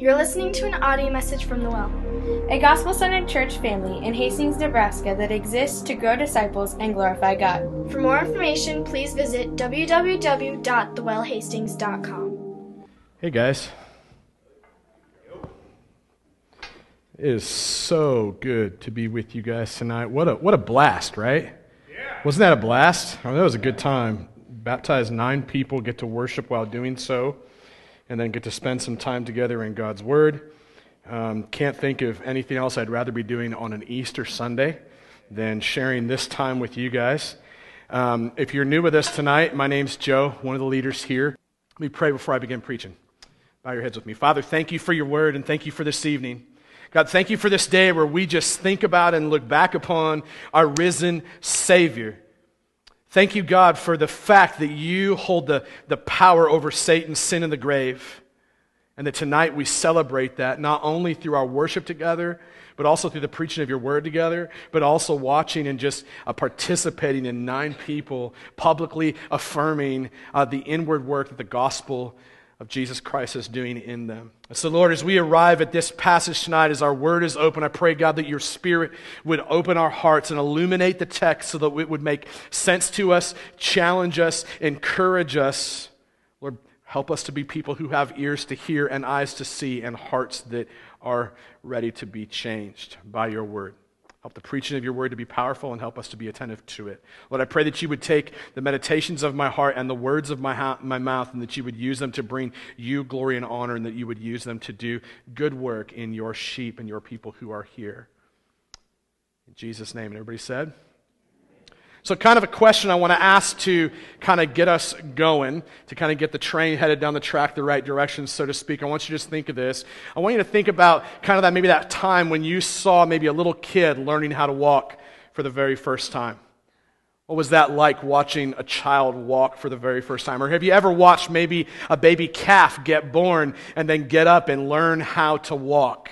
You're listening to an audio message from The Well, a gospel centered church family in Hastings, Nebraska that exists to grow disciples and glorify God. For more information, please visit www.thewellhastings.com. Hey guys. It is so good to be with you guys tonight. What a, what a blast, right? Yeah. Wasn't that a blast? I mean, that was a good time. Baptize nine people, get to worship while doing so and then get to spend some time together in God's Word. Um, can't think of anything else I'd rather be doing on an Easter Sunday than sharing this time with you guys. Um, if you're new with us tonight, my name's Joe, one of the leaders here. Let me pray before I begin preaching. Bow your heads with me. Father, thank you for your word and thank you for this evening. God, thank you for this day where we just think about and look back upon our risen Savior. Thank you, God, for the fact that you hold the, the power over Satan, sin, and the grave. And that tonight we celebrate that not only through our worship together, but also through the preaching of your word together, but also watching and just uh, participating in nine people publicly affirming uh, the inward work that the gospel of Jesus Christ is doing in them. So, Lord, as we arrive at this passage tonight, as our word is open, I pray, God, that your spirit would open our hearts and illuminate the text so that it would make sense to us, challenge us, encourage us. Lord, help us to be people who have ears to hear and eyes to see and hearts that are ready to be changed by your word. Help the preaching of your word to be powerful and help us to be attentive to it. Lord, I pray that you would take the meditations of my heart and the words of my, ha- my mouth and that you would use them to bring you glory and honor and that you would use them to do good work in your sheep and your people who are here. In Jesus' name. And everybody said, so, kind of a question I want to ask to kind of get us going, to kind of get the train headed down the track the right direction, so to speak. I want you to just think of this. I want you to think about kind of that maybe that time when you saw maybe a little kid learning how to walk for the very first time. What was that like watching a child walk for the very first time? Or have you ever watched maybe a baby calf get born and then get up and learn how to walk?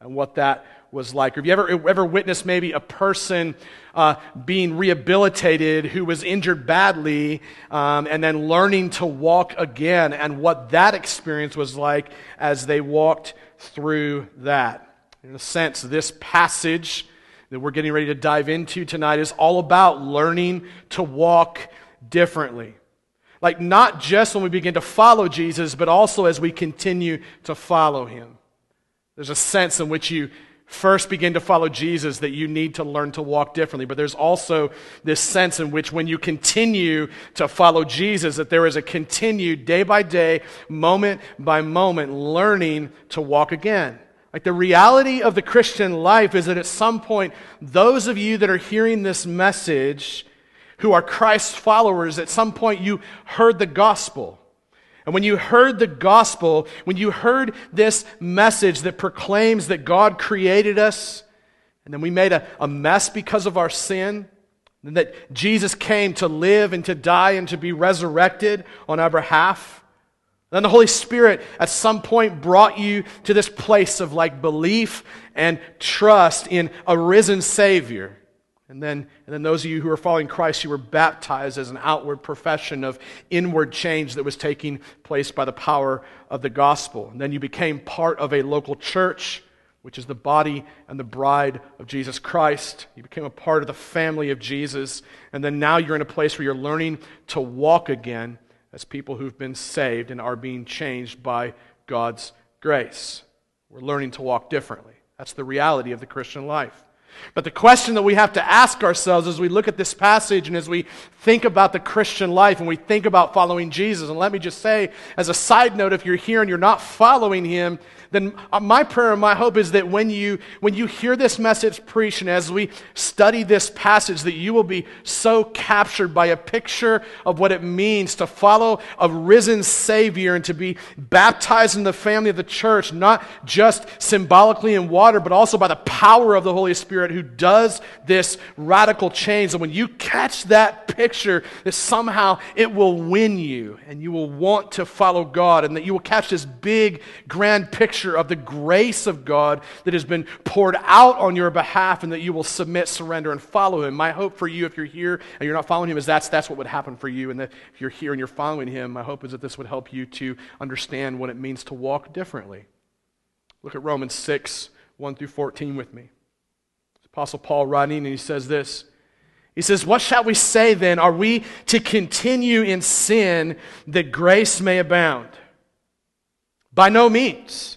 And what that was like. Or have you ever, ever witnessed maybe a person uh, being rehabilitated who was injured badly um, and then learning to walk again and what that experience was like as they walked through that? In a sense, this passage that we're getting ready to dive into tonight is all about learning to walk differently. Like, not just when we begin to follow Jesus, but also as we continue to follow him. There's a sense in which you first begin to follow Jesus that you need to learn to walk differently. But there's also this sense in which when you continue to follow Jesus, that there is a continued day by day, moment by moment learning to walk again. Like the reality of the Christian life is that at some point, those of you that are hearing this message who are Christ followers, at some point you heard the gospel. And when you heard the gospel, when you heard this message that proclaims that God created us, and then we made a, a mess because of our sin, and that Jesus came to live and to die and to be resurrected on our behalf, then the Holy Spirit at some point brought you to this place of like belief and trust in a risen Savior. And then, and then those of you who are following Christ, you were baptized as an outward profession of inward change that was taking place by the power of the gospel. And then you became part of a local church, which is the body and the bride of Jesus Christ. You became a part of the family of Jesus. And then now you're in a place where you're learning to walk again as people who've been saved and are being changed by God's grace. We're learning to walk differently. That's the reality of the Christian life. But the question that we have to ask ourselves as we look at this passage and as we think about the Christian life and we think about following Jesus, and let me just say, as a side note, if you're here and you're not following him, then uh, my prayer and my hope is that when you, when you hear this message preached and as we study this passage, that you will be so captured by a picture of what it means to follow a risen Savior and to be baptized in the family of the church, not just symbolically in water, but also by the power of the Holy Spirit who does this radical change. And when you catch that picture, that somehow it will win you and you will want to follow God and that you will catch this big, grand picture picture of the grace of God that has been poured out on your behalf and that you will submit, surrender, and follow Him. My hope for you, if you're here and you're not following Him, is that's, that's what would happen for you. And that if you're here and you're following Him, my hope is that this would help you to understand what it means to walk differently. Look at Romans 6, 1 through 14 with me. Apostle Paul writing, and he says this. He says, What shall we say then? Are we to continue in sin that grace may abound? By no means.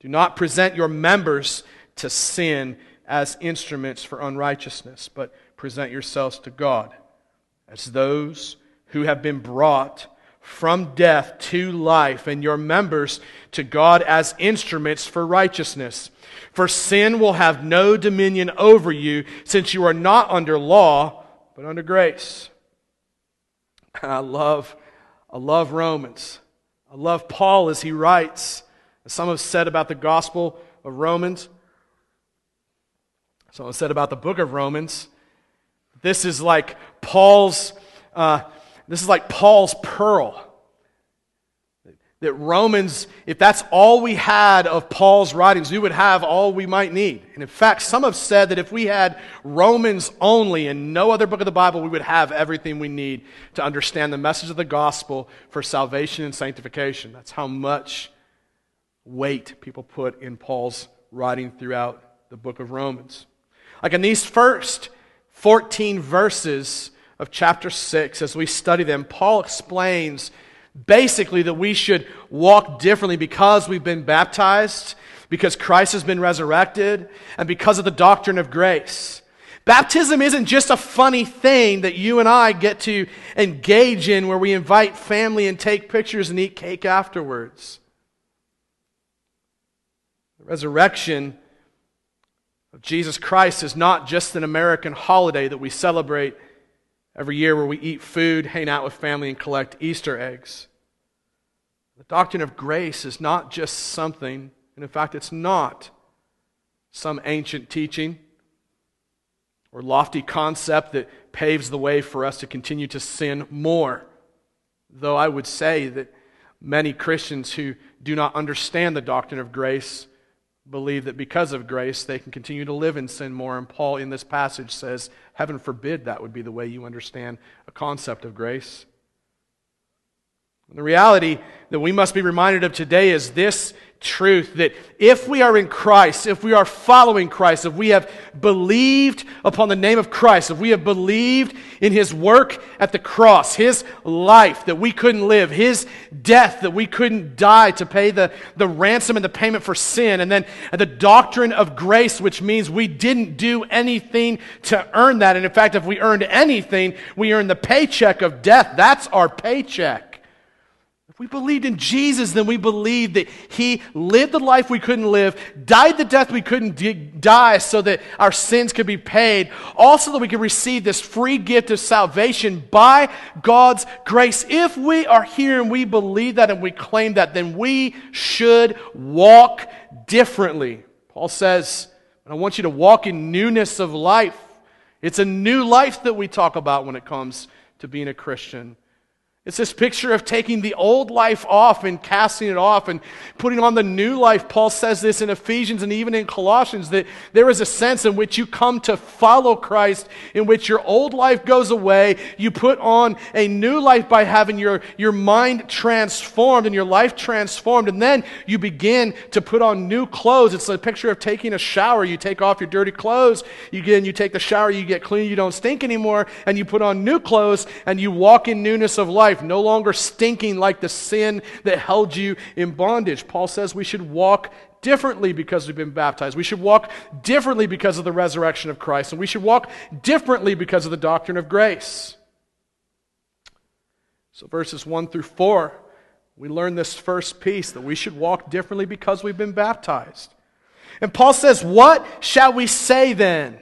Do not present your members to sin as instruments for unrighteousness, but present yourselves to God as those who have been brought from death to life, and your members to God as instruments for righteousness. For sin will have no dominion over you, since you are not under law, but under grace. I love, I love Romans. I love Paul as he writes. As some have said about the Gospel of Romans, some have said about the book of Romans, this is like Paul's. Uh, this is like Paul's pearl. That Romans, if that's all we had of Paul's writings, we would have all we might need. And in fact, some have said that if we had Romans only and no other book of the Bible, we would have everything we need to understand the message of the gospel for salvation and sanctification. That's how much weight people put in Paul's writing throughout the book of Romans. Like in these first 14 verses, of chapter 6, as we study them, Paul explains basically that we should walk differently because we've been baptized, because Christ has been resurrected, and because of the doctrine of grace. Baptism isn't just a funny thing that you and I get to engage in where we invite family and take pictures and eat cake afterwards. Resurrection of Jesus Christ is not just an American holiday that we celebrate every year where we eat food, hang out with family, and collect Easter eggs. The doctrine of grace is not just something, and in fact, it's not some ancient teaching or lofty concept that paves the way for us to continue to sin more. Though I would say that many Christians who do not understand the doctrine of grace believe that because of grace they can continue to live in sin more. And Paul in this passage says, Heaven forbid that would be the way you understand a concept of grace. The reality that we must be reminded of today is this truth that if we are in Christ, if we are following Christ, if we have believed upon the name of Christ, if we have believed in his work at the cross, his life that we couldn't live, his death that we couldn't die to pay the, the ransom and the payment for sin, and then the doctrine of grace, which means we didn't do anything to earn that. And in fact, if we earned anything, we earned the paycheck of death. That's our paycheck we believed in Jesus, then we believed that He lived the life we couldn't live, died the death we couldn't die so that our sins could be paid, also that we could receive this free gift of salvation by God's grace. If we are here and we believe that and we claim that, then we should walk differently. Paul says, I want you to walk in newness of life. It's a new life that we talk about when it comes to being a Christian. It's this picture of taking the old life off and casting it off and putting on the new life. Paul says this in Ephesians and even in Colossians that there is a sense in which you come to follow Christ, in which your old life goes away. You put on a new life by having your, your mind transformed and your life transformed. And then you begin to put on new clothes. It's a picture of taking a shower. You take off your dirty clothes. You get in, you take the shower, you get clean, you don't stink anymore, and you put on new clothes and you walk in newness of life life, no longer stinking like the sin that held you in bondage. Paul says we should walk differently because we've been baptized. We should walk differently because of the resurrection of Christ, and we should walk differently because of the doctrine of grace. So, verses 1 through 4, we learn this first piece that we should walk differently because we've been baptized. And Paul says, What shall we say then?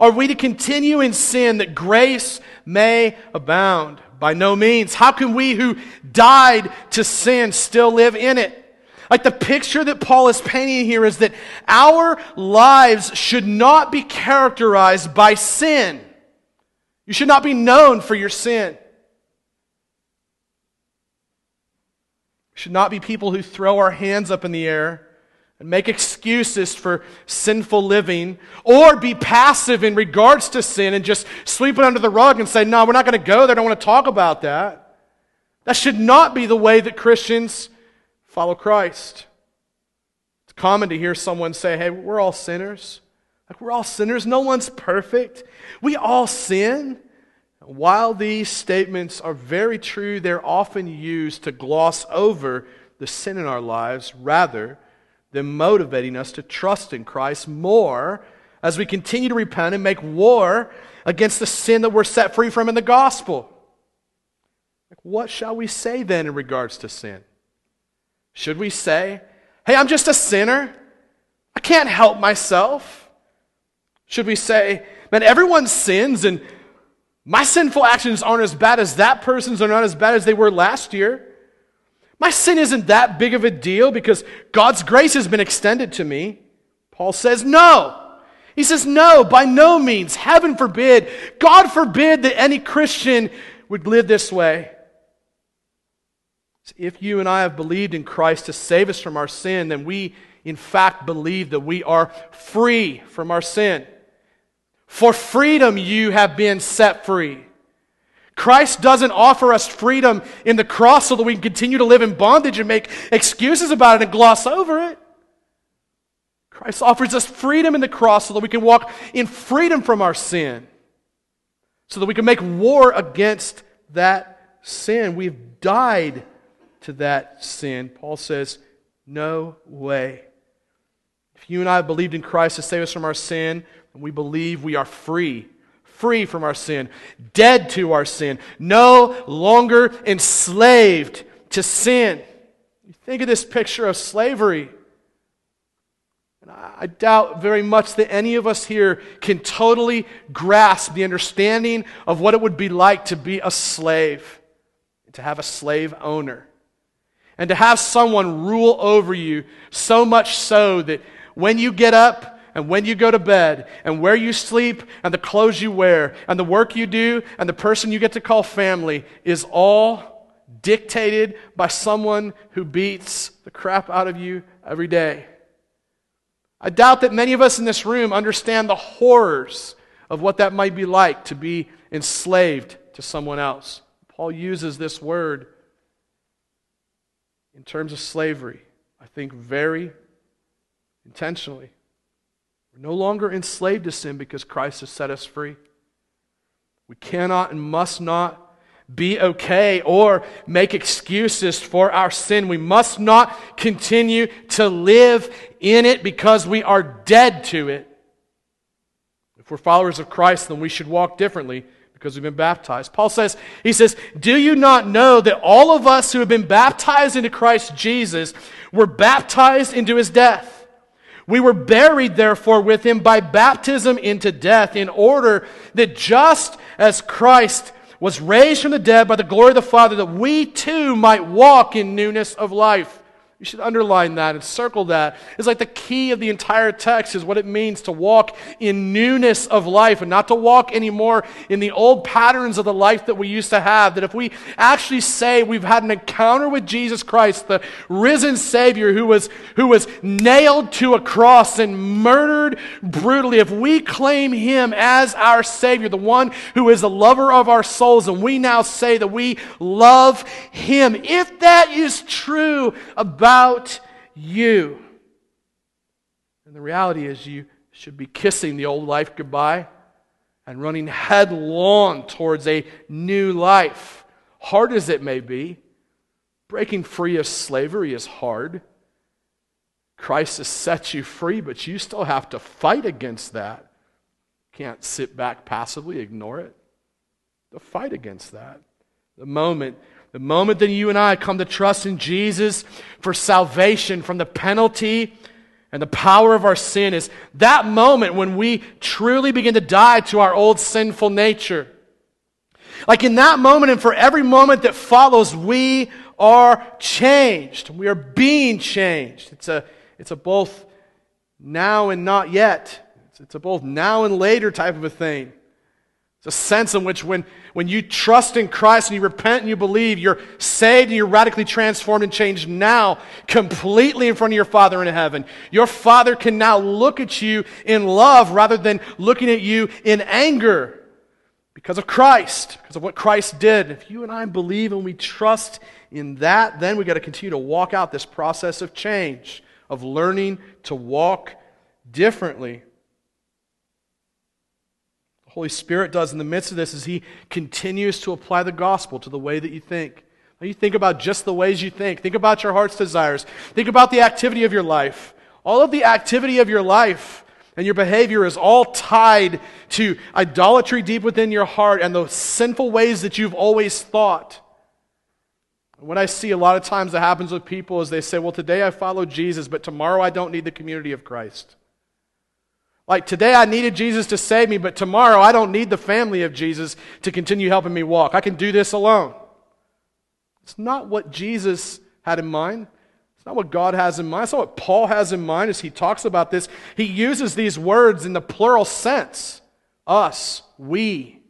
Are we to continue in sin that grace may abound? By no means. How can we who died to sin still live in it? Like the picture that Paul is painting here is that our lives should not be characterized by sin. You should not be known for your sin. Should not be people who throw our hands up in the air and make excuses for sinful living, or be passive in regards to sin and just sweep it under the rug and say, No, we're not going to go there. I don't want to talk about that. That should not be the way that Christians follow Christ. It's common to hear someone say, Hey, we're all sinners. Like, we're all sinners. No one's perfect. We all sin. While these statements are very true, they're often used to gloss over the sin in our lives rather than motivating us to trust in Christ more as we continue to repent and make war against the sin that we're set free from in the gospel. What shall we say then in regards to sin? Should we say, hey, I'm just a sinner? I can't help myself? Should we say, man, everyone sins and my sinful actions aren't as bad as that person's, are not as bad as they were last year? My sin isn't that big of a deal because God's grace has been extended to me. Paul says, no. He says, no, by no means. Heaven forbid. God forbid that any Christian would live this way. If you and I have believed in Christ to save us from our sin, then we, in fact, believe that we are free from our sin. For freedom, you have been set free. Christ doesn't offer us freedom in the cross so that we can continue to live in bondage and make excuses about it and gloss over it. Christ offers us freedom in the cross so that we can walk in freedom from our sin, so that we can make war against that sin. We've died to that sin. Paul says, No way. If you and I have believed in Christ to save us from our sin, we believe we are free free from our sin, dead to our sin, no longer enslaved to sin. Think of this picture of slavery. And I doubt very much that any of us here can totally grasp the understanding of what it would be like to be a slave, to have a slave owner, and to have someone rule over you so much so that when you get up, and when you go to bed and where you sleep and the clothes you wear and the work you do and the person you get to call family is all dictated by someone who beats the crap out of you every day. I doubt that many of us in this room understand the horrors of what that might be like to be enslaved to someone else. Paul uses this word in terms of slavery, I think, very intentionally. We're no longer enslaved to sin because Christ has set us free. We cannot and must not be okay or make excuses for our sin. We must not continue to live in it because we are dead to it. If we're followers of Christ, then we should walk differently because we've been baptized. Paul says, he says, Do you not know that all of us who have been baptized into Christ Jesus were baptized into his death? We were buried, therefore, with him by baptism into death, in order that just as Christ was raised from the dead by the glory of the Father, that we too might walk in newness of life. You should underline that and circle that. It's like the key of the entire text is what it means to walk in newness of life and not to walk anymore in the old patterns of the life that we used to have. That if we actually say we've had an encounter with Jesus Christ, the risen Savior who was, who was nailed to a cross and murdered brutally, if we claim Him as our Savior, the one who is the lover of our souls, and we now say that we love Him, if that is true about about you. And the reality is, you should be kissing the old life goodbye and running headlong towards a new life. Hard as it may be, breaking free of slavery is hard. Christ has set you free, but you still have to fight against that. Can't sit back passively, ignore it. To fight against that. The moment the moment that you and I come to trust in Jesus for salvation from the penalty and the power of our sin is that moment when we truly begin to die to our old sinful nature. Like in that moment and for every moment that follows, we are changed. We are being changed. It's a, it's a both now and not yet. It's, a both now and later type of a thing. It's a sense in which when, when you trust in Christ and you repent and you believe, you're saved and you're radically transformed and changed now, completely in front of your Father in heaven. Your Father can now look at you in love rather than looking at you in anger because of Christ, because of what Christ did. If you and I believe and we trust in that, then we've got to continue to walk out this process of change, of learning to walk differently. Holy Spirit does in the midst of this is He continues to apply the gospel to the way that you think. Now you think about just the ways you think. Think about your heart's desires. Think about the activity of your life. All of the activity of your life and your behavior is all tied to idolatry deep within your heart and the sinful ways that you've always thought. What I see a lot of times that happens with people is they say, Well, today I follow Jesus, but tomorrow I don't need the community of Christ. Like today, I needed Jesus to save me, but tomorrow, I don't need the family of Jesus to continue helping me walk. I can do this alone. It's not what Jesus had in mind. It's not what God has in mind. It's not what Paul has in mind as he talks about this. He uses these words in the plural sense us, we,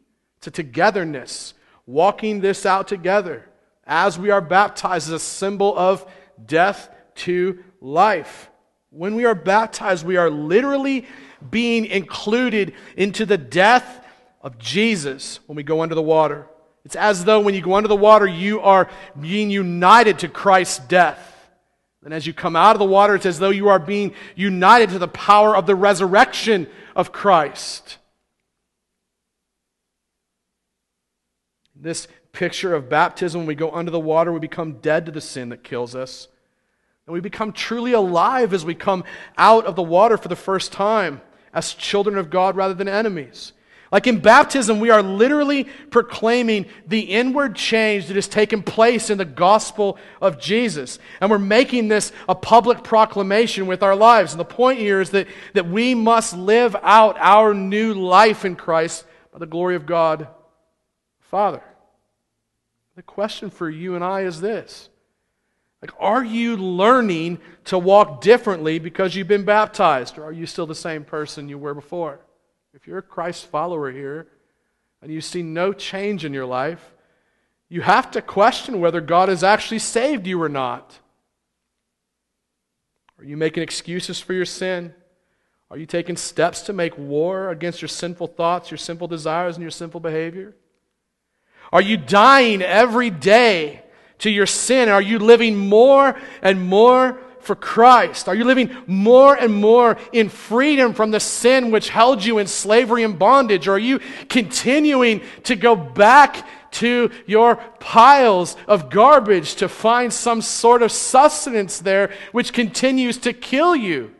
to togetherness, walking this out together as we are baptized as a symbol of death to life. When we are baptized, we are literally being included into the death of Jesus when we go under the water. It's as though when you go under the water, you are being united to Christ's death. And as you come out of the water, it's as though you are being united to the power of the resurrection of Christ. This picture of baptism, when we go under the water, we become dead to the sin that kills us. And we become truly alive as we come out of the water for the first time as children of God rather than enemies. Like in baptism, we are literally proclaiming the inward change that has taken place in the gospel of Jesus. And we're making this a public proclamation with our lives. And the point here is that, that we must live out our new life in Christ by the glory of God Father. The question for you and I is this like, are you learning to walk differently because you've been baptized? Or are you still the same person you were before? If you're a Christ follower here and you see no change in your life, you have to question whether God has actually saved you or not. Are you making excuses for your sin? Are you taking steps to make war against your sinful thoughts, your sinful desires, and your sinful behavior? Are you dying every day to your sin? Are you living more and more for Christ? Are you living more and more in freedom from the sin which held you in slavery and bondage? Or are you continuing to go back to your piles of garbage to find some sort of sustenance there which continues to kill you?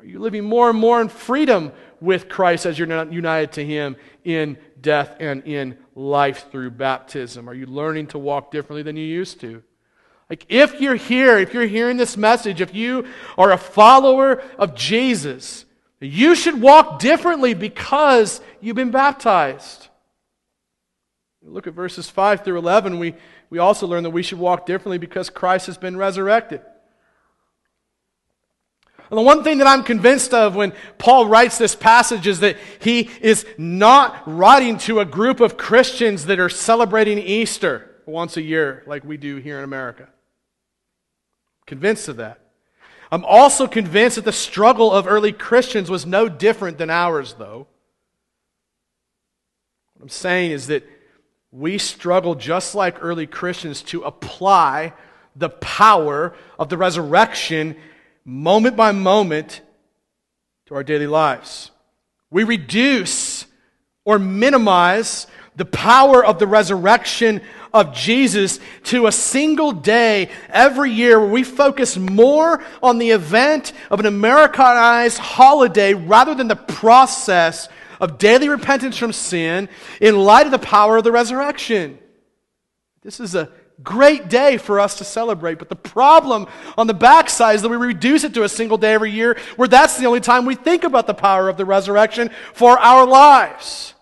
Are you living more and more in freedom with Christ as you're united to Him in death and in life through baptism? Are you learning to walk differently than you used to? Like, if you're here, if you're hearing this message, if you are a follower of Jesus, you should walk differently because you've been baptized. Look at verses 5 through 11. We, we also learn that we should walk differently because Christ has been resurrected. And the one thing that I'm convinced of when Paul writes this passage is that he is not writing to a group of Christians that are celebrating Easter once a year like we do here in America. Convinced of that. I'm also convinced that the struggle of early Christians was no different than ours, though. What I'm saying is that we struggle just like early Christians to apply the power of the resurrection moment by moment to our daily lives. We reduce or minimize the power of the resurrection of Jesus to a single day every year where we focus more on the event of an Americanized holiday rather than the process of daily repentance from sin in light of the power of the resurrection. This is a great day for us to celebrate. But the problem on the backside is that we reduce it to a single day every year where that's the only time we think about the power of the resurrection for our lives.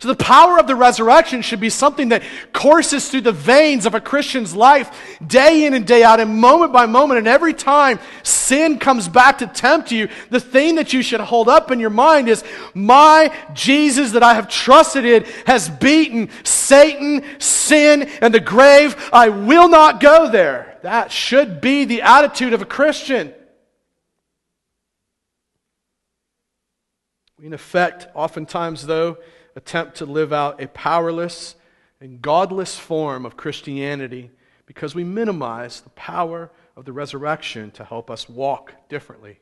So, the power of the resurrection should be something that courses through the veins of a Christian's life day in and day out, and moment by moment. And every time sin comes back to tempt you, the thing that you should hold up in your mind is My Jesus that I have trusted in has beaten Satan, sin, and the grave. I will not go there. That should be the attitude of a Christian. We, in effect, oftentimes, though, attempt to live out a powerless and godless form of Christianity because we minimize the power of the resurrection to help us walk differently.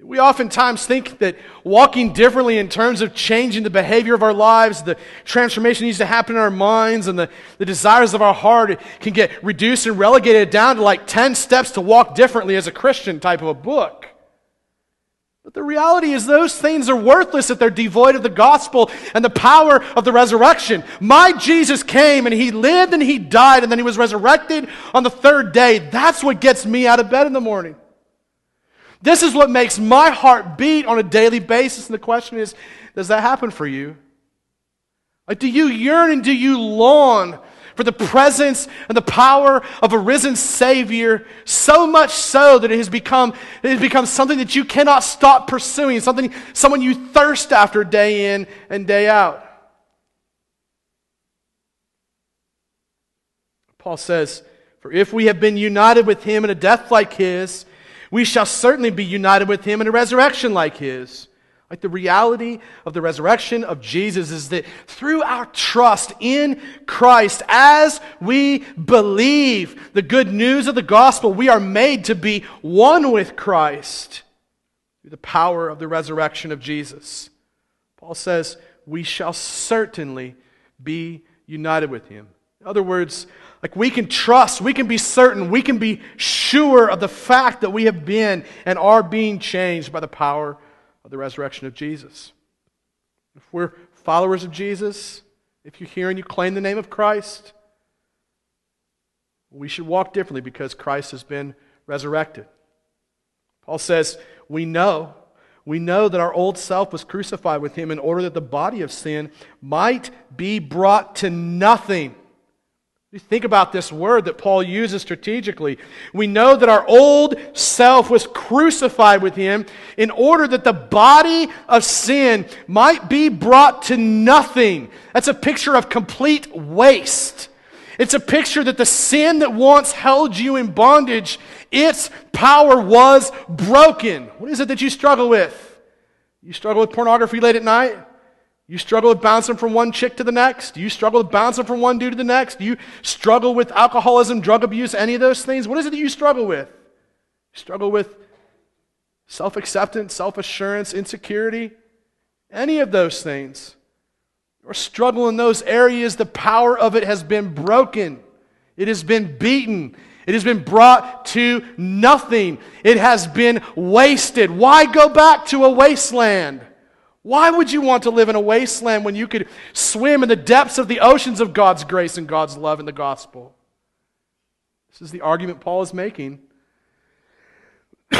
We oftentimes think that walking differently in terms of changing the behavior of our lives, the transformation needs to happen in our minds, and the, the desires of our heart can get reduced and relegated down to like 10 steps to walk differently as a Christian type of a book. But the reality is, those things are worthless if they're devoid of the gospel and the power of the resurrection. My Jesus came and he lived and he died and then he was resurrected on the third day. That's what gets me out of bed in the morning. This is what makes my heart beat on a daily basis. And the question is, does that happen for you? Like, do you yearn and do you long for the presence and the power of a risen Savior, so much so that it has become, it has become something that you cannot stop pursuing, something, someone you thirst after day in and day out. Paul says, For if we have been united with him in a death like his, we shall certainly be united with him in a resurrection like his. Like the reality of the resurrection of Jesus is that through our trust in Christ, as we believe the good news of the gospel, we are made to be one with Christ through the power of the resurrection of Jesus. Paul says, We shall certainly be united with him. In other words, like we can trust, we can be certain, we can be sure of the fact that we have been and are being changed by the power of the resurrection of Jesus. If we're followers of Jesus, if you hear and you claim the name of Christ, we should walk differently because Christ has been resurrected. Paul says, We know, we know that our old self was crucified with him in order that the body of sin might be brought to nothing think about this word that Paul uses strategically. We know that our old self was crucified with him in order that the body of sin might be brought to nothing. That's a picture of complete waste. It's a picture that the sin that once held you in bondage, its power was broken. What is it that you struggle with? You struggle with pornography late at night? You struggle with bouncing from one chick to the next? Do you struggle with bouncing from one dude to the next? Do you struggle with alcoholism, drug abuse, any of those things? What is it that you struggle with? You struggle with self acceptance, self assurance, insecurity? Any of those things? Or struggle in those areas, the power of it has been broken, it has been beaten. It has been brought to nothing. It has been wasted. Why go back to a wasteland? Why would you want to live in a wasteland when you could swim in the depths of the oceans of God's grace and God's love in the gospel? This is the argument Paul is making.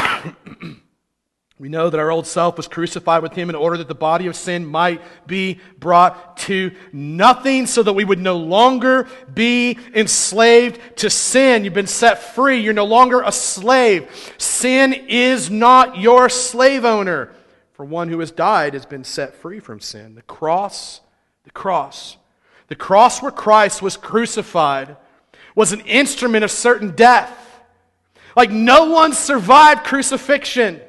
We know that our old self was crucified with him in order that the body of sin might be brought to nothing so that we would no longer be enslaved to sin. You've been set free. You're no longer a slave. Sin is not your slave owner. For one who has died has been set free from sin. The cross, the cross, the cross where Christ was crucified was an instrument of certain death. Like no one survived crucifixion.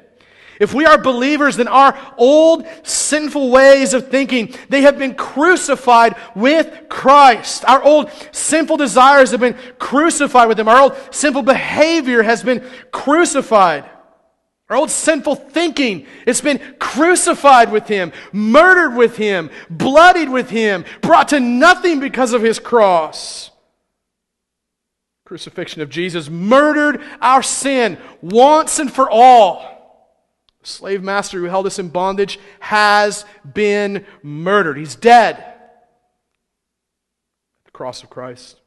If we are believers, then our old sinful ways of thinking, they have been crucified with Christ. Our old sinful desires have been crucified with Him. Our old sinful behavior has been crucified. Our old sinful thinking, it's been crucified with Him, murdered with Him, bloodied with Him, brought to nothing because of His cross. Crucifixion of Jesus murdered our sin once and for all. The slave master who held us in bondage has been murdered. He's dead. At the cross of Christ.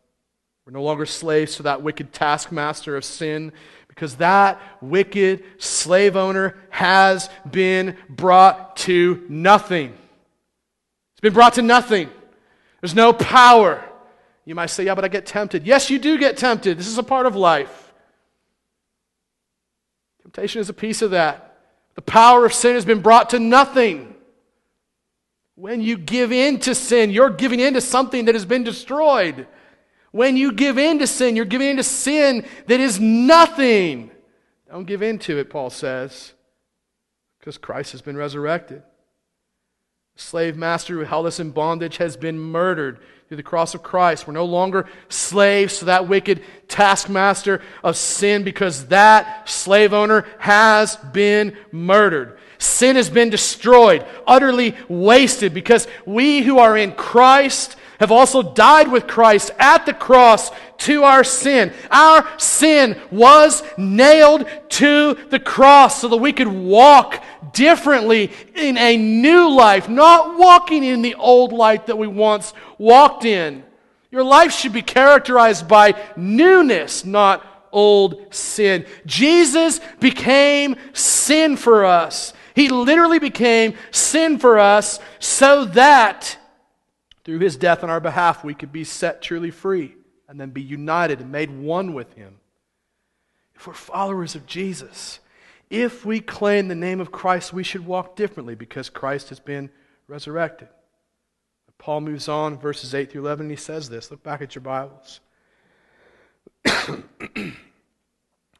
We're no longer slaves to that wicked taskmaster of sin because that wicked slave owner has been brought to nothing. It's been brought to nothing. There's no power. You might say, yeah, but I get tempted. Yes, you do get tempted. This is a part of life. Temptation is a piece of that. The power of sin has been brought to nothing. When you give in to sin, you're giving in to something that has been destroyed. When you give in to sin, you're giving in to sin that is nothing. Don't give in to it, Paul says, because Christ has been resurrected. The slave master who held us in bondage has been murdered through the cross of Christ. We're no longer slaves to that wicked taskmaster of sin because that slave owner has been murdered. Sin has been destroyed, utterly wasted, because we who are in Christ have also died with Christ at the cross to our sin. Our sin was nailed to the cross so that we could walk differently in a new life, not walking in the old life that we once walked in. Your life should be characterized by newness, not old sin. Jesus became sin for us. He literally became sin for us so that through his death on our behalf we could be set truly free and then be united and made one with him. If we're followers of Jesus, if we claim the name of Christ, we should walk differently because Christ has been resurrected. Paul moves on, verses 8 through 11, and he says this. Look back at your Bibles.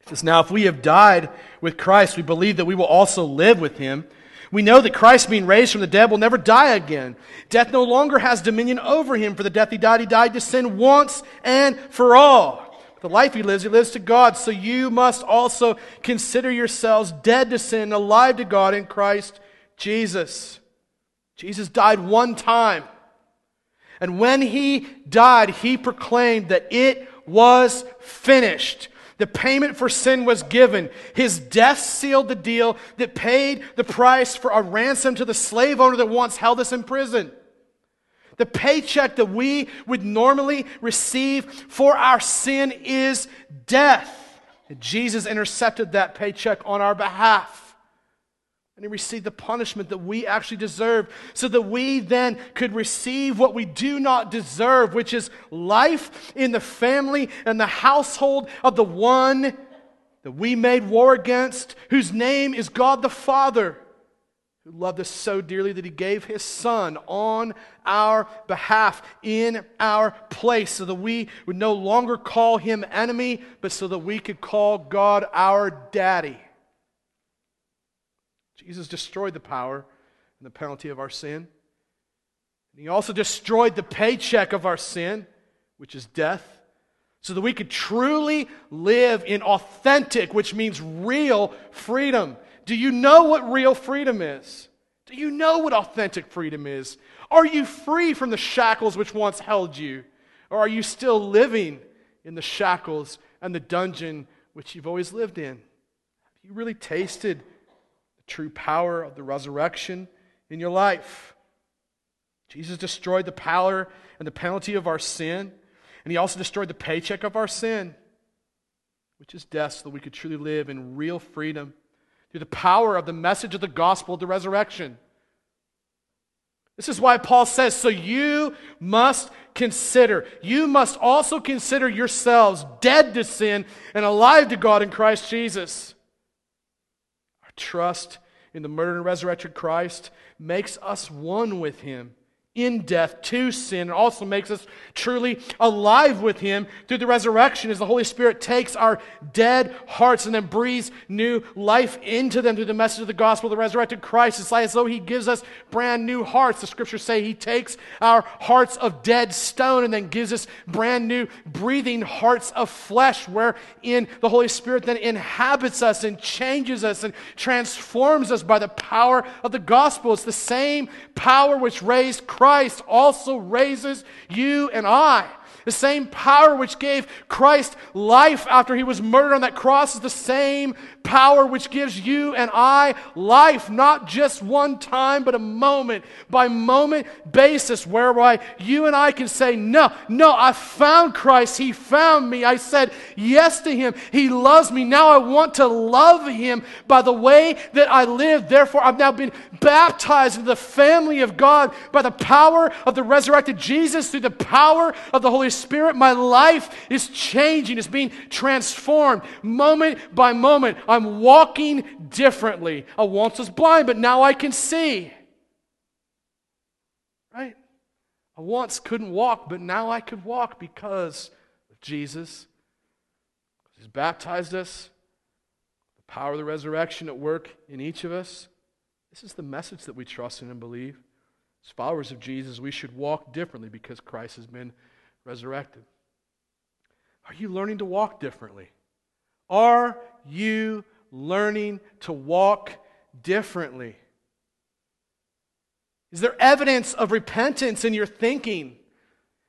says, Now, if we have died with Christ, we believe that we will also live with him. We know that Christ, being raised from the dead, will never die again. Death no longer has dominion over him. For the death he died, he died to sin once and for all. The life he lives, he lives to God. So you must also consider yourselves dead to sin, alive to God in Christ Jesus. Jesus died one time. And when he died, he proclaimed that it was finished. The payment for sin was given. His death sealed the deal that paid the price for a ransom to the slave owner that once held us in prison. The paycheck that we would normally receive for our sin is death. Jesus intercepted that paycheck on our behalf. And he received the punishment that we actually deserve, so that we then could receive what we do not deserve, which is life in the family and the household of the one that we made war against, whose name is God the Father, who loved us so dearly that he gave his Son on our behalf, in our place, so that we would no longer call him enemy, but so that we could call God our daddy. Jesus destroyed the power and the penalty of our sin. And he also destroyed the paycheck of our sin, which is death, so that we could truly live in authentic, which means real freedom. Do you know what real freedom is? Do you know what authentic freedom is? Are you free from the shackles which once held you? Or are you still living in the shackles and the dungeon which you've always lived in? Have you really tasted true power of the resurrection in your life. Jesus destroyed the power and the penalty of our sin, and he also destroyed the paycheck of our sin, which is death, so that we could truly live in real freedom through the power of the message of the gospel of the resurrection. This is why Paul says, So you must consider, you must also consider yourselves dead to sin and alive to God in Christ Jesus. Trust in the murdered and resurrected Christ makes us one with him in death to sin. And also makes us truly alive with him. Through the resurrection as the holy spirit takes our dead hearts and then breathes new life into them through the message of the gospel of the resurrected christ. It's like as though he gives us brand new hearts. The scriptures say he takes our hearts of dead stone and then gives us brand new breathing hearts of flesh wherein the holy spirit then inhabits us and changes us and transforms us by the power of the gospel. It's the same power which raised christ Christ also raises you and I. The same power which gave Christ life after he was murdered on that cross is the same power which gives you and I life, not just one time, but a moment by moment basis, whereby you and I can say, No, no, I found Christ. He found me. I said yes to him. He loves me. Now I want to love him by the way that I live. Therefore, I've now been baptized into the family of God by the power of the resurrected Jesus through the power of the Holy Spirit. My life is changing, it's being transformed moment by moment. I'm walking differently. I once was blind, but now I can see. Right? I once couldn't walk, but now I could walk because of Jesus. He's baptized us, the power of the resurrection at work in each of us. This is the message that we trust in and believe. As followers of Jesus, we should walk differently because Christ has been resurrected. Are you learning to walk differently? Are you learning to walk differently? Is there evidence of repentance in your thinking?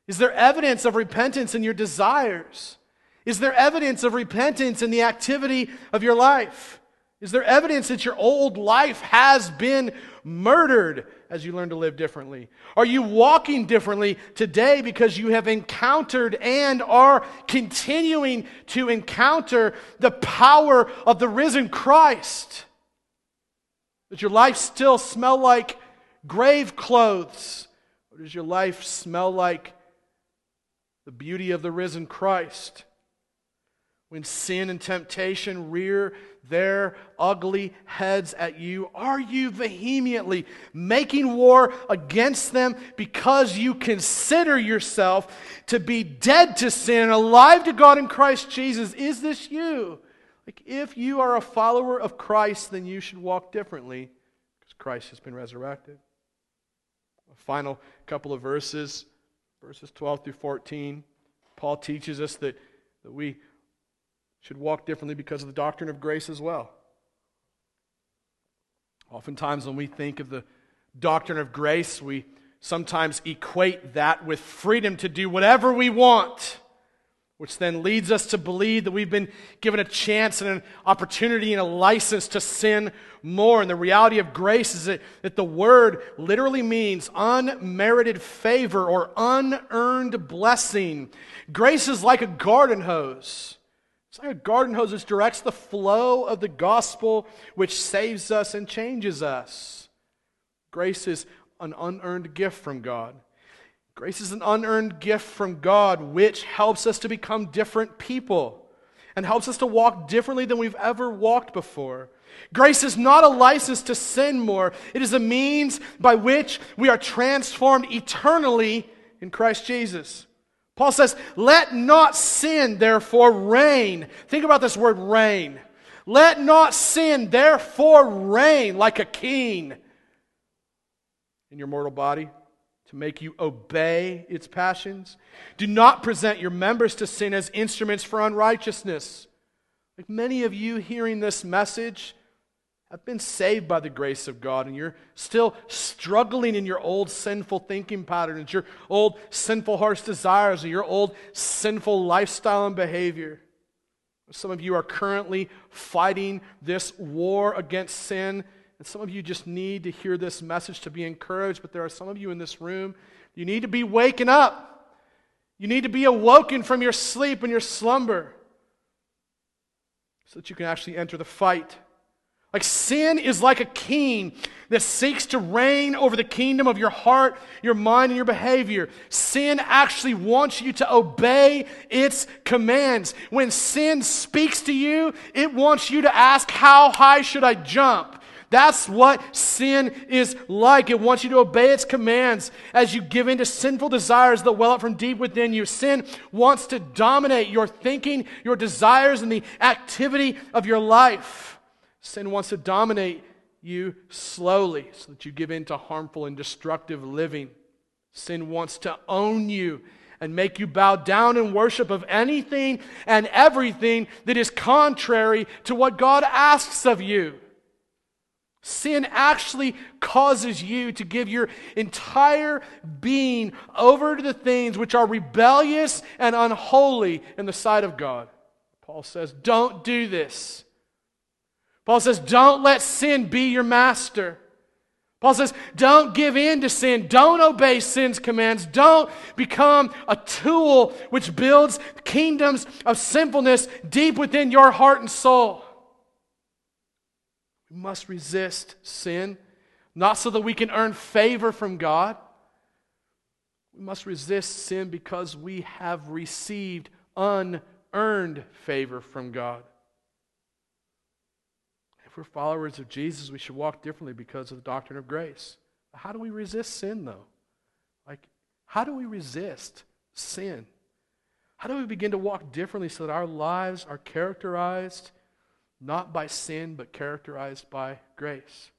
Is there evidence of repentance in your desires? Is there evidence of repentance in the activity of your life? Is there evidence that your old life has been murdered as you learn to live differently? Are you walking differently today because you have encountered and are continuing to encounter the power of the risen Christ? Does your life still smell like grave clothes? Or does your life smell like the beauty of the risen Christ? When sin and temptation rear their ugly heads at you? Are you vehemently making war against them because you consider yourself to be dead to sin alive to God in Christ Jesus? Is this you? Like, if you are a follower of Christ, then you should walk differently because Christ has been resurrected. A final couple of verses, verses 12 through 14. Paul teaches us that, that we should walk differently because of the doctrine of grace as well. Oftentimes, when we think of the doctrine of grace, we sometimes equate that with freedom to do whatever we want, which then leads us to believe that we've been given a chance and an opportunity and a license to sin more. And the reality of grace is that, that the word literally means unmerited favor or unearned blessing. Grace is like a garden hose. It's like a garden hose which directs the flow of the gospel, which saves us and changes us. Grace is an unearned gift from God. Grace is an unearned gift from God, which helps us to become different people and helps us to walk differently than we've ever walked before. Grace is not a license to sin more, it is a means by which we are transformed eternally in Christ Jesus. Paul says, Let not sin therefore reign. Think about this word reign. Let not sin therefore reign like a king in your mortal body to make you obey its passions. Do not present your members to sin as instruments for unrighteousness. Like many of you hearing this message, have been saved by the grace of God, and you're still struggling in your old sinful thinking patterns, your old sinful heart's desires, or your old sinful lifestyle and behavior. Some of you are currently fighting this war against sin, and some of you just need to hear this message to be encouraged, but there are some of you in this room, you need to be waking up. You need to be awoken from your sleep and your slumber so that you can actually enter the fight Like sin is like a king that seeks to reign over the kingdom of your heart, your mind, and your behavior. Sin actually wants you to obey its commands. When sin speaks to you, it wants you to ask, How high should I jump? That's what sin is like. It wants you to obey its commands as you give in to sinful desires that well up from deep within you. Sin wants to dominate your thinking, your desires, and the activity of your life. Sin wants to dominate you slowly so that you give in to harmful and destructive living. Sin wants to own you and make you bow down in worship of anything and everything that is contrary to what God asks of you. Sin actually causes you to give your entire being over to the things which are rebellious and unholy in the sight of God. Paul says, Don't do this. Paul says, Don't let sin be your master. Paul says, Don't give in to sin. Don't obey sin's commands. Don't become a tool which builds kingdoms of sinfulness deep within your heart and soul. We must resist sin, not so that we can earn favor from God. We must resist sin because we have received unearned favor from God. We're followers of Jesus, we should walk differently because of the doctrine of grace. How do we resist sin, though? Like, how do we resist sin? How do we begin to walk differently so that our lives are characterized not by sin, but characterized by grace.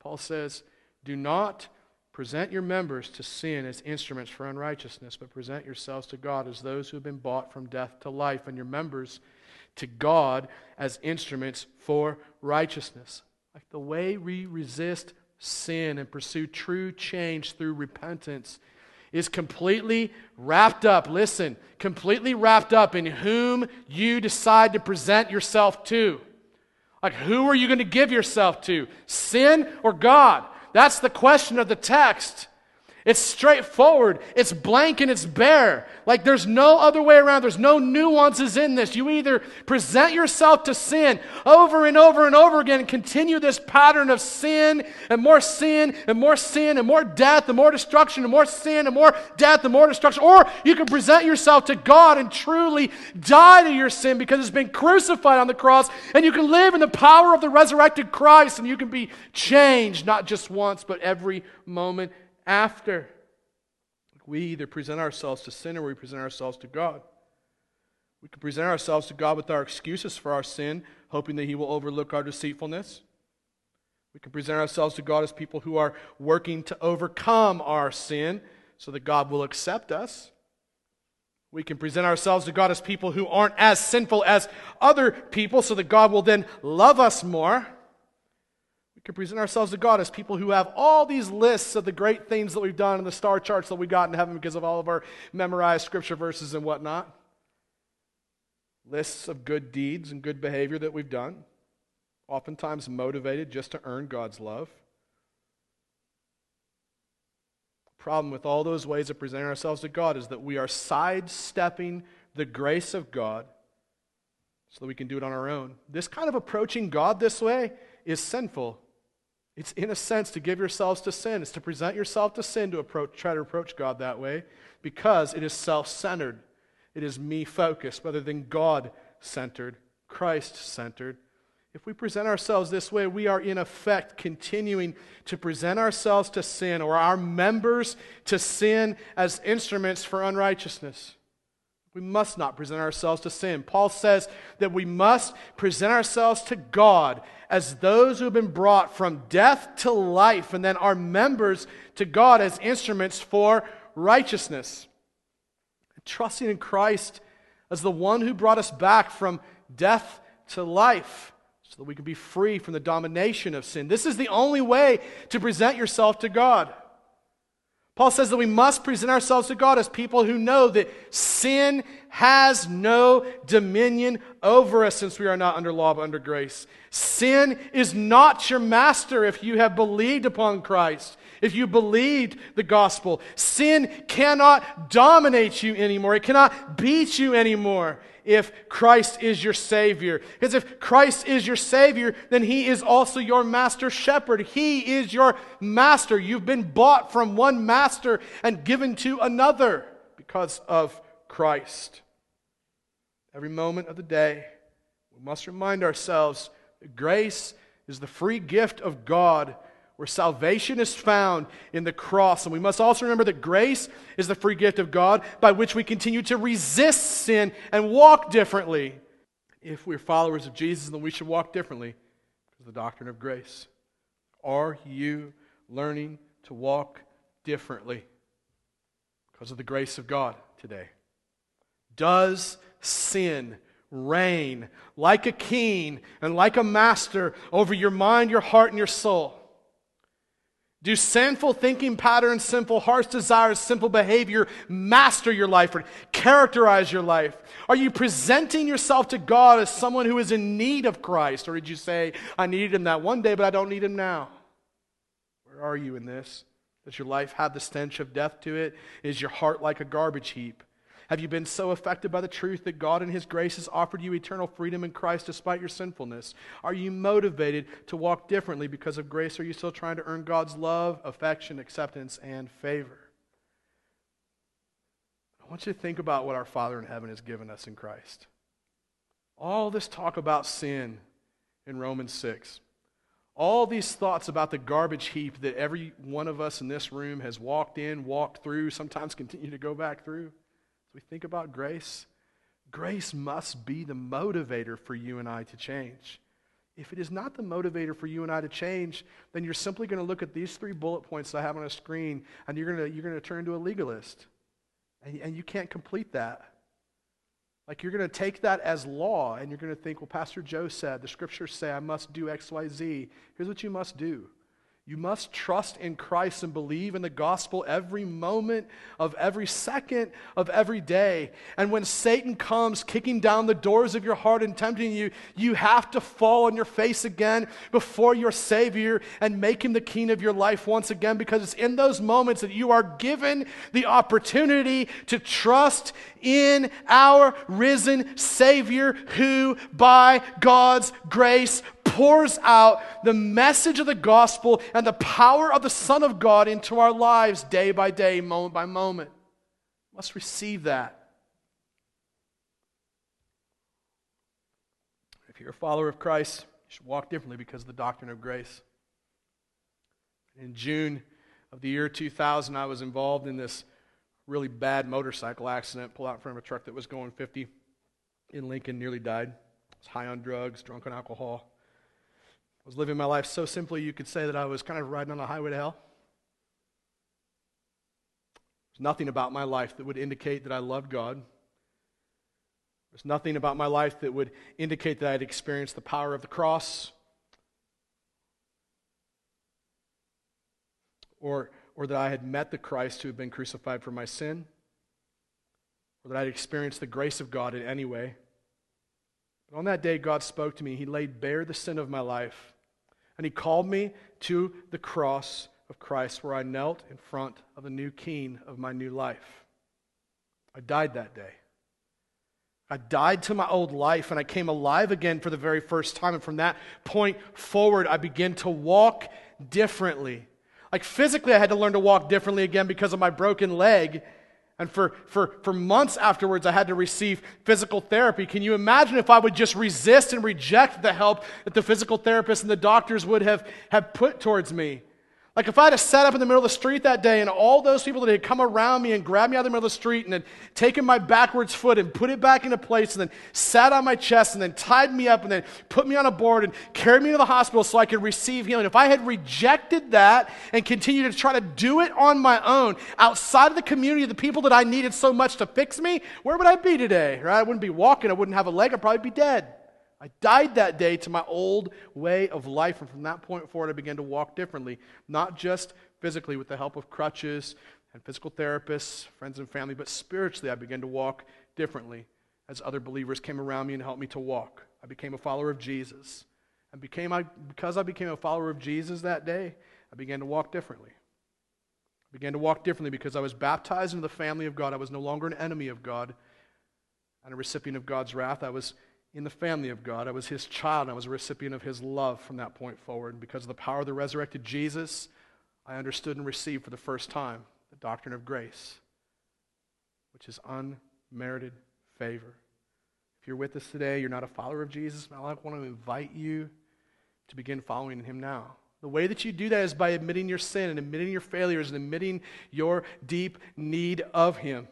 Paul says, Do not present your members to sin as instruments for unrighteousness, but present yourselves to God as those who have been bought from death to life, and your members to God as instruments for righteousness. Like the way we resist sin and pursue true change through repentance is completely wrapped up, listen, completely wrapped up in whom you decide to present yourself to. Like, who are you going to give yourself to? Sin or God? That's the question of the text. It's straightforward. It's blank and it's bare. Like there's no other way around. There's no nuances in this. You either present yourself to sin over and over and over again and continue this pattern of sin and more sin and more sin and more death and more destruction and more sin and more death and more destruction. Or you can present yourself to God and truly die to your sin because it's been crucified on the cross and you can live in the power of the resurrected Christ and you can be changed not just once but every moment after. We either present ourselves to sin or we present ourselves to God. We can present ourselves to God with our excuses for our sin, hoping that He will overlook our deceitfulness. We can present ourselves to God as people who are working to overcome our sin so that God will accept us. We can present ourselves to God as people who aren't as sinful as other people so that God will then love us more. Can present ourselves to God as people who have all these lists of the great things that we've done and the star charts that we got in heaven because of all of our memorized scripture verses and whatnot. Lists of good deeds and good behavior that we've done, oftentimes motivated just to earn God's love. The problem with all those ways of presenting ourselves to God is that we are sidestepping the grace of God so that we can do it on our own. This kind of approaching God this way is sinful. It's in a sense to give yourselves to sin. It's to present yourself to sin to approach, try to approach God that way because it is self centered. It is me focused rather than God centered, Christ centered. If we present ourselves this way, we are in effect continuing to present ourselves to sin or our members to sin as instruments for unrighteousness. We must not present ourselves to sin. Paul says that we must present ourselves to God as those who have been brought from death to life, and then are members to God as instruments for righteousness. Trusting in Christ as the one who brought us back from death to life so that we can be free from the domination of sin. This is the only way to present yourself to God. Paul says that we must present ourselves to God as people who know that sin has no dominion over us since we are not under law but under grace. Sin is not your master if you have believed upon Christ, if you believed the gospel. Sin cannot dominate you anymore, it cannot beat you anymore. If Christ is your Savior. Because if Christ is your Savior, then He is also your master shepherd. He is your master. You've been bought from one master and given to another because of Christ. Every moment of the day, we must remind ourselves that grace is the free gift of God where salvation is found in the cross. And we must also remember that grace is the free gift of God by which we continue to resist sin and walk differently. If we're followers of Jesus, then we should walk differently because of the doctrine of grace. Are you learning to walk differently because of the grace of God today? Does sin reign like a king and like a master over your mind, your heart, and your soul? Do sinful thinking patterns, sinful heart's desires, simple behavior master your life or characterize your life? Are you presenting yourself to God as someone who is in need of Christ? Or did you say, I needed him that one day, but I don't need him now? Where are you in this? Does your life have the stench of death to it? Is your heart like a garbage heap? Have you been so affected by the truth that God in His grace has offered you eternal freedom in Christ despite your sinfulness? Are you motivated to walk differently because of grace? Are you still trying to earn God's love, affection, acceptance, and favor? I want you to think about what our Father in heaven has given us in Christ. All this talk about sin in Romans 6. All these thoughts about the garbage heap that every one of us in this room has walked in, walked through, sometimes continue to go back through we think about grace, grace must be the motivator for you and I to change. If it is not the motivator for you and I to change, then you're simply going to look at these three bullet points I have on a screen and you're going to, you're going to turn into a legalist. And, and you can't complete that. Like you're going to take that as law and you're going to think, well, Pastor Joe said, the scriptures say I must do X, Y, Z. Here's what you must do you must trust in Christ and believe in the gospel every moment of every second of every day. And when Satan comes kicking down the doors of your heart and tempting you, you have to fall on your face again before your Savior and make him the king of your life once again because it's in those moments that you are given the opportunity to trust in our risen Savior who, by God's grace, pours out the message of the gospel and the power of the Son of God into our lives day by day, moment by moment. We must receive that. If you're a follower of Christ, you should walk differently because of the doctrine of grace. In June of the year 2000, I was involved in this really bad motorcycle accident, pulled out in front of a truck that was going 50 in Lincoln, nearly died. I was high on drugs, drunk on alcohol. I was living my life so simply, you could say that I was kind of riding on the highway to hell. There's nothing about my life that would indicate that I loved God. There's nothing about my life that would indicate that I had experienced the power of the cross or, or that I had met the Christ who had been crucified for my sin or that I had experienced the grace of God in any way. But on that day, God spoke to me. He laid bare the sin of my life. And He called me to the cross of Christ, where I knelt in front of the new king of my new life. I died that day. I died to my old life and I came alive again for the very first time. And from that point forward, I began to walk differently. Like physically, I had to learn to walk differently again because of my broken leg. And for, for, for months afterwards, I had to receive physical therapy. Can you imagine if I would just resist and reject the help that the physical therapists and the doctors would have, have put towards me? Like if I had sat up in the middle of the street that day and all those people that had come around me and grabbed me out of the middle of the street and had taken my backwards foot and put it back into place and then sat on my chest and then tied me up and then put me on a board and carried me to the hospital so I could receive healing. If I had rejected that and continued to try to do it on my own outside of the community of the people that I needed so much to fix me, where would I be today? Right? I wouldn't be walking. I wouldn't have a leg. I'd probably be dead. I died that day to my old way of life, and from that point forward, I began to walk differently, not just physically with the help of crutches and physical therapists, friends and family, but spiritually, I began to walk differently as other believers came around me and helped me to walk. I became a follower of Jesus. And became I, because I became a follower of Jesus that day, I began to walk differently. I began to walk differently because I was baptized into the family of God. I was no longer an enemy of God. and a recipient of God's wrath. I was in the family of God. I was his child, and I was a recipient of his love from that point forward. And because of the power of the resurrected Jesus, I understood and received for the first time the doctrine of grace, which is unmerited favor. If you're with us today, you're not a follower of Jesus, I want to invite you to begin following him now. The way that you do that is by admitting your sin and admitting your failures and admitting your deep need of him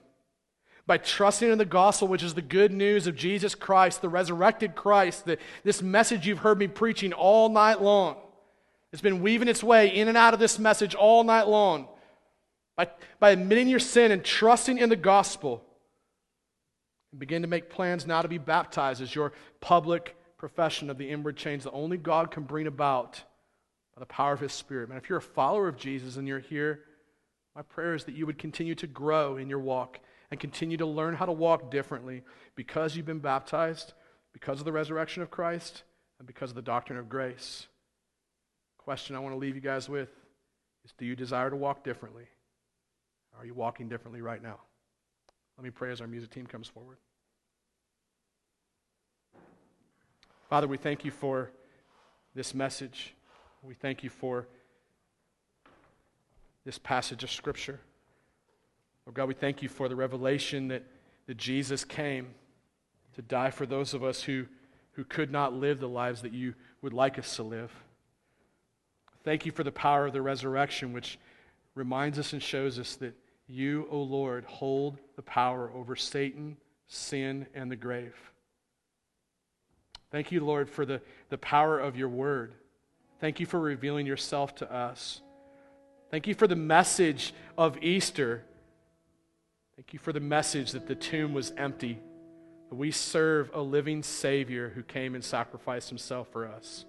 by trusting in the gospel, which is the good news of Jesus Christ, the resurrected Christ, the, this message you've heard me preaching all night long. It's been weaving its way in and out of this message all night long. By, by admitting your sin and trusting in the gospel, and begin to make plans now to be baptized as your public profession of the inward change that only God can bring about by the power of His Spirit. Man, if you're a follower of Jesus and you're here, my prayer is that you would continue to grow in your walk and continue to learn how to walk differently because you've been baptized, because of the resurrection of Christ, and because of the doctrine of grace. Question I want to leave you guys with is do you desire to walk differently? Are you walking differently right now? Let me pray as our music team comes forward. Father, we thank you for this message. We thank you for this passage of Scripture. Lord God, we thank you for the revelation that, that Jesus came to die for those of us who, who could not live the lives that you would like us to live. Thank you for the power of the resurrection, which reminds us and shows us that you, O Lord, hold the power over Satan, sin, and the grave. Thank you, Lord, for the, the power of your word. Thank you for revealing yourself to us. Thank you for the message of Easter Thank you for the message that the tomb was empty. That we serve a living Savior who came and sacrificed himself for us.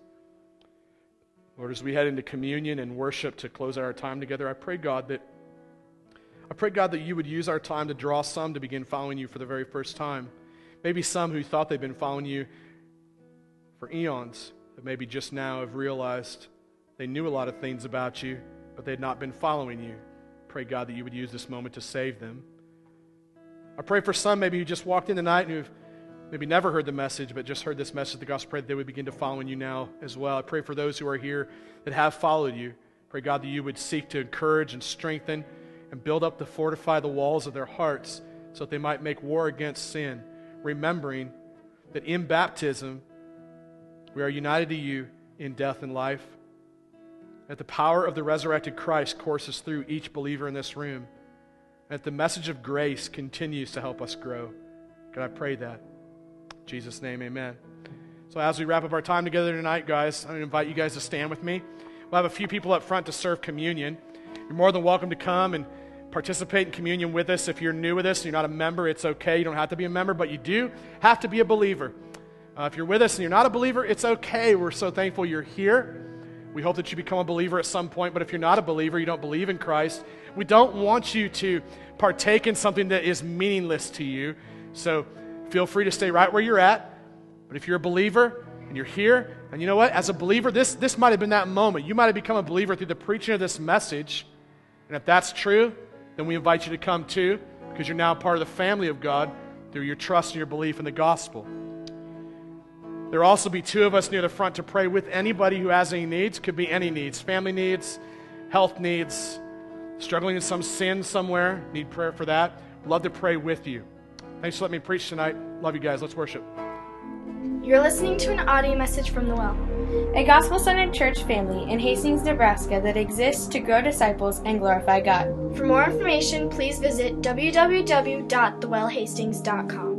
Lord, as we head into communion and worship to close our time together, I pray, God, that I pray, God, that you would use our time to draw some to begin following you for the very first time. Maybe some who thought they'd been following you for eons, but maybe just now have realized they knew a lot of things about you, but they had not been following you. Pray, God, that you would use this moment to save them. I pray for some maybe who just walked in tonight and who've maybe never heard the message, but just heard this message the gospel. Pray that they would begin to follow you now as well. I pray for those who are here that have followed you. Pray, God, that you would seek to encourage and strengthen and build up to fortify the walls of their hearts so that they might make war against sin, remembering that in baptism we are united to you in death and life. That the power of the resurrected Christ courses through each believer in this room that the message of grace continues to help us grow. God, I pray that. In Jesus' name, amen. So, as we wrap up our time together tonight, guys, I want to invite you guys to stand with me. We'll have a few people up front to serve communion. You're more than welcome to come and participate in communion with us. If you're new with us you're not a member, it's okay. You don't have to be a member, but you do have to be a believer. Uh, if you're with us and you're not a believer, it's okay. We're so thankful you're here. We hope that you become a believer at some point, but if you're not a believer, you don't believe in Christ, we don't want you to partake in something that is meaningless to you. So feel free to stay right where you're at. But if you're a believer and you're here, and you know what? As a believer, this, this might have been that moment. You might have become a believer through the preaching of this message. And if that's true, then we invite you to come too, because you're now part of the family of God through your trust and your belief in the gospel. There will also be two of us near the front to pray with anybody who has any needs. Could be any needs family needs, health needs, struggling in some sin somewhere, need prayer for that, love to pray with you. Thanks for letting me preach tonight. Love you guys. Let's worship. You're listening to an audio message from The Well, a gospel centered church family in Hastings, Nebraska that exists to grow disciples and glorify God. For more information, please visit www.thewellhastings.com.